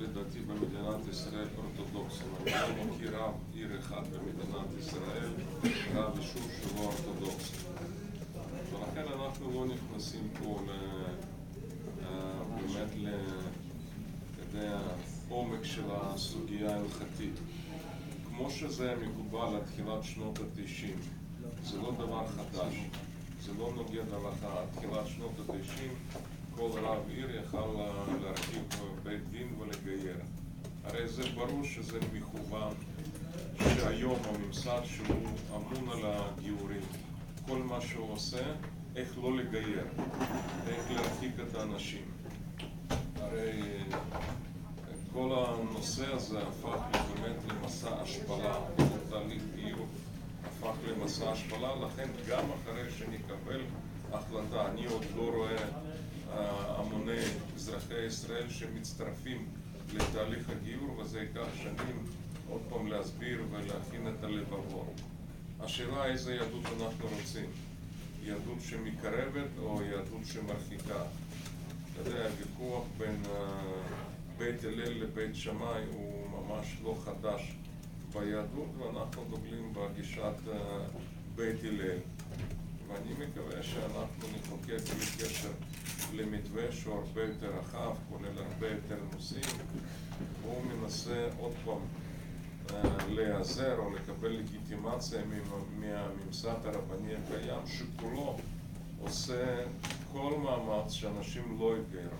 לדעתי במדינת ישראל אורתודוקסים. אני לא מכיר רב עיר אחד במדינת ישראל, רב יישוב שהוא אורתודוקסי. ולכן אנחנו לא נכנסים פה. אה, באמת ל... אתה יודע, עומק של הסוגיה ההלכתית. כמו שזה מקובל עד תחילת שנות התשעים, זה לא דבר חדש, זה לא נוגד הלכה. עד תחילת שנות התשעים כל רב עיר יכל הרי זה ברור שזה מכוון שהיום הממסד שהוא אמון על הגיורים, כל מה שהוא עושה, איך לא לגייר, איך להרחיק את האנשים. הרי כל הנושא הזה הפך באמת למסע השפלה, תהליך גיור הפך למסע השפלה, לכן גם אחרי שנקבל החלטה, אני עוד לא רואה אה, המוני אזרחי ישראל שמצטרפים לתהליך הגיור, וזה ייקח שנים עוד פעם להסביר ולהכין את הלבבות. השאלה איזה יהדות אנחנו רוצים, יהדות שמקרבת או יהדות שמרחיקה. אתה יודע, הוויכוח בין uh, בית הלל לבית שמאי הוא ממש לא חדש ביהדות, ואנחנו דוגלים בגישת uh, בית הלל. ואני מקווה שאנחנו נחוקק בלי קשר למתווה שהוא הרבה יותר רחב, כולל הרבה יותר נושאים, והוא מנסה עוד פעם אה, להיעזר או לקבל לגיטימציה מהממסד הרבני הקיים, שכולו עושה כל מאמץ שאנשים לא יתגיירו.